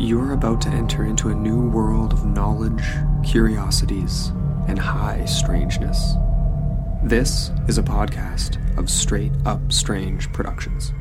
You're about to enter into a new world of knowledge, curiosities, and high strangeness. This is a podcast of Straight Up Strange Productions.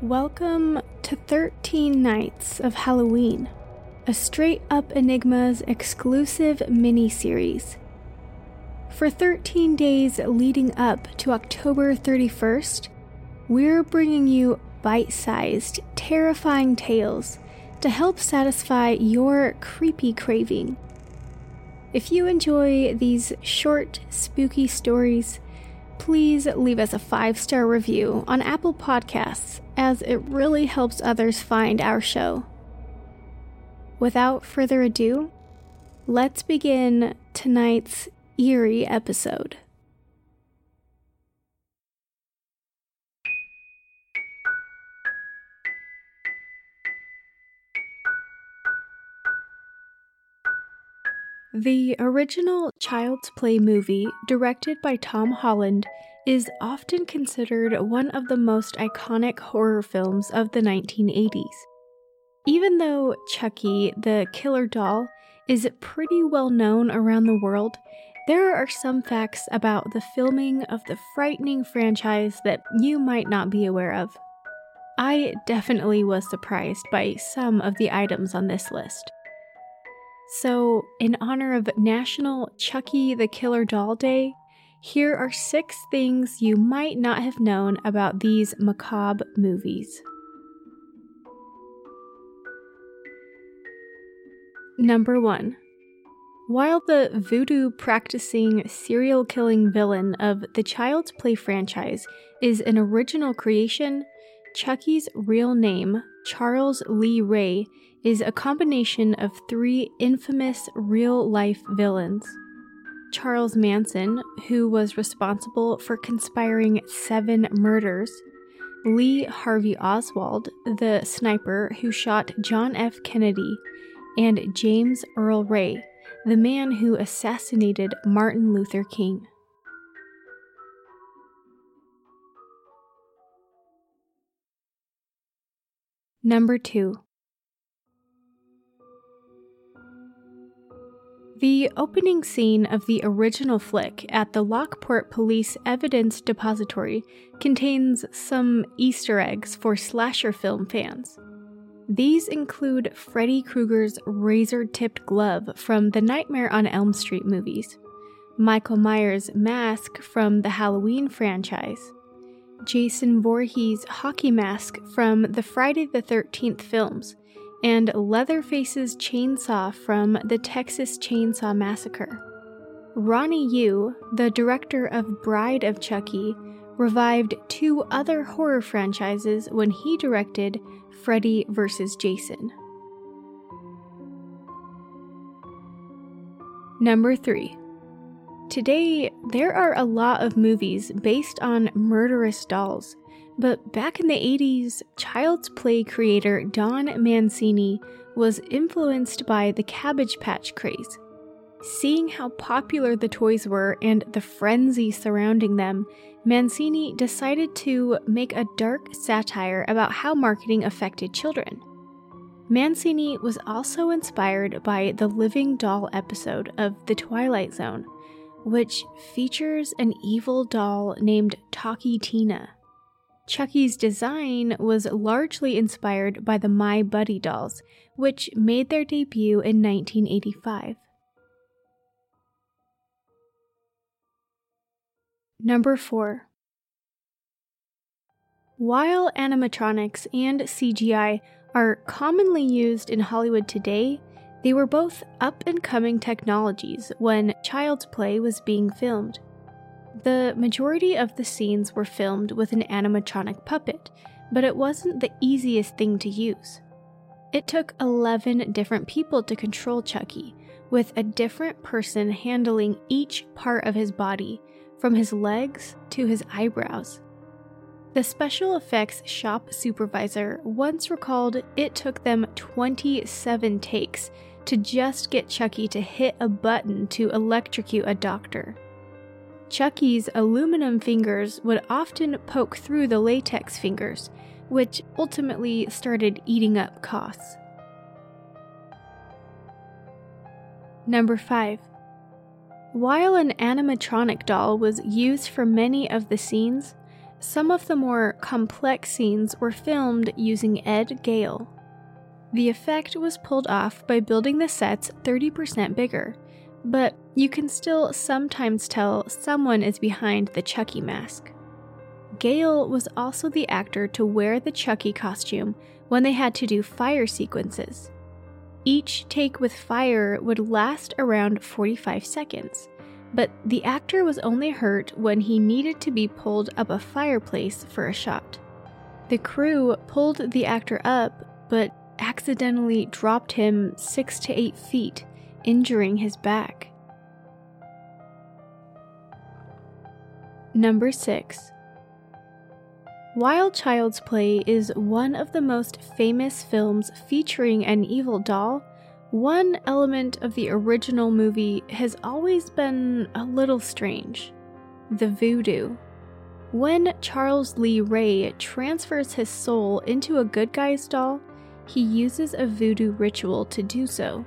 Welcome to 13 Nights of Halloween, a Straight Up Enigmas exclusive mini series. For 13 days leading up to October 31st, we're bringing you bite sized, terrifying tales to help satisfy your creepy craving. If you enjoy these short, spooky stories, please leave us a five star review on Apple Podcasts, as it really helps others find our show. Without further ado, let's begin tonight's eerie episode. The original Child's Play movie, directed by Tom Holland, is often considered one of the most iconic horror films of the 1980s. Even though Chucky, the killer doll, is pretty well known around the world, there are some facts about the filming of the frightening franchise that you might not be aware of. I definitely was surprised by some of the items on this list. So, in honor of National Chucky the Killer Doll Day, here are six things you might not have known about these macabre movies. Number 1. While the voodoo practicing serial killing villain of the Child's Play franchise is an original creation, Chucky's real name, Charles Lee Ray, is a combination of three infamous real life villains. Charles Manson, who was responsible for conspiring seven murders, Lee Harvey Oswald, the sniper who shot John F. Kennedy, and James Earl Ray, the man who assassinated Martin Luther King. Number 2 The opening scene of the original flick at the Lockport Police Evidence Depository contains some Easter eggs for slasher film fans. These include Freddy Krueger's razor tipped glove from the Nightmare on Elm Street movies, Michael Myers' mask from the Halloween franchise, Jason Voorhees' hockey mask from the Friday the 13th films, and Leatherface's chainsaw from the Texas Chainsaw Massacre. Ronnie Yu, the director of Bride of Chucky, revived two other horror franchises when he directed Freddy vs. Jason. Number 3. Today, there are a lot of movies based on murderous dolls but back in the 80s, Child's Play creator Don Mancini was influenced by the Cabbage Patch craze. Seeing how popular the toys were and the frenzy surrounding them, Mancini decided to make a dark satire about how marketing affected children. Mancini was also inspired by the Living Doll episode of The Twilight Zone, which features an evil doll named Talky Tina. Chucky's design was largely inspired by the My Buddy dolls, which made their debut in 1985. Number 4. While animatronics and CGI are commonly used in Hollywood today, they were both up and coming technologies when Child's Play was being filmed. The majority of the scenes were filmed with an animatronic puppet, but it wasn't the easiest thing to use. It took 11 different people to control Chucky, with a different person handling each part of his body, from his legs to his eyebrows. The special effects shop supervisor once recalled it took them 27 takes to just get Chucky to hit a button to electrocute a doctor. Chucky's aluminum fingers would often poke through the latex fingers, which ultimately started eating up costs. Number 5. While an animatronic doll was used for many of the scenes, some of the more complex scenes were filmed using Ed Gale. The effect was pulled off by building the sets 30% bigger, but you can still sometimes tell someone is behind the Chucky mask. Gale was also the actor to wear the Chucky costume when they had to do fire sequences. Each take with fire would last around 45 seconds, but the actor was only hurt when he needed to be pulled up a fireplace for a shot. The crew pulled the actor up, but accidentally dropped him 6 to 8 feet, injuring his back. Number 6 while Child's Play is one of the most famous films featuring an evil doll, one element of the original movie has always been a little strange the voodoo. When Charles Lee Ray transfers his soul into a good guy's doll, he uses a voodoo ritual to do so.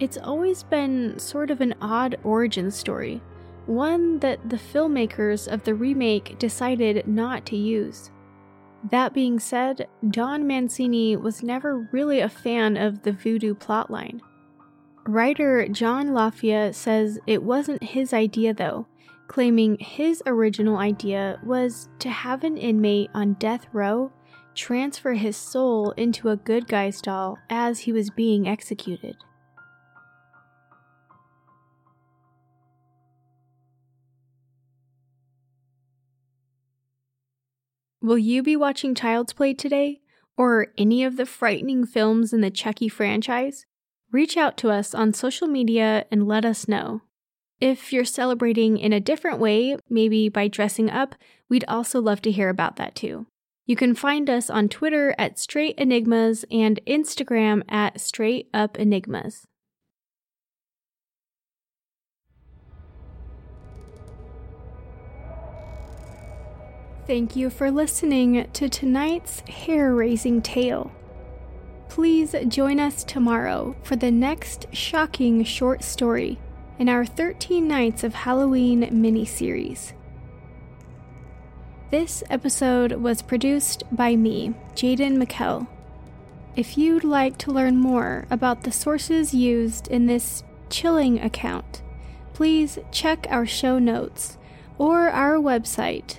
It's always been sort of an odd origin story one that the filmmakers of the remake decided not to use. That being said, Don Mancini was never really a fan of the voodoo plotline. Writer John Lafia says it wasn't his idea though, claiming his original idea was to have an inmate on death row transfer his soul into a good guy's doll as he was being executed. Will you be watching Child's Play today? Or any of the frightening films in the Chucky franchise? Reach out to us on social media and let us know. If you're celebrating in a different way, maybe by dressing up, we'd also love to hear about that too. You can find us on Twitter at Straight Enigmas and Instagram at Straight Up Enigmas. Thank you for listening to tonight's hair raising tale. Please join us tomorrow for the next shocking short story in our 13 Nights of Halloween mini series. This episode was produced by me, Jaden McKell. If you'd like to learn more about the sources used in this chilling account, please check our show notes or our website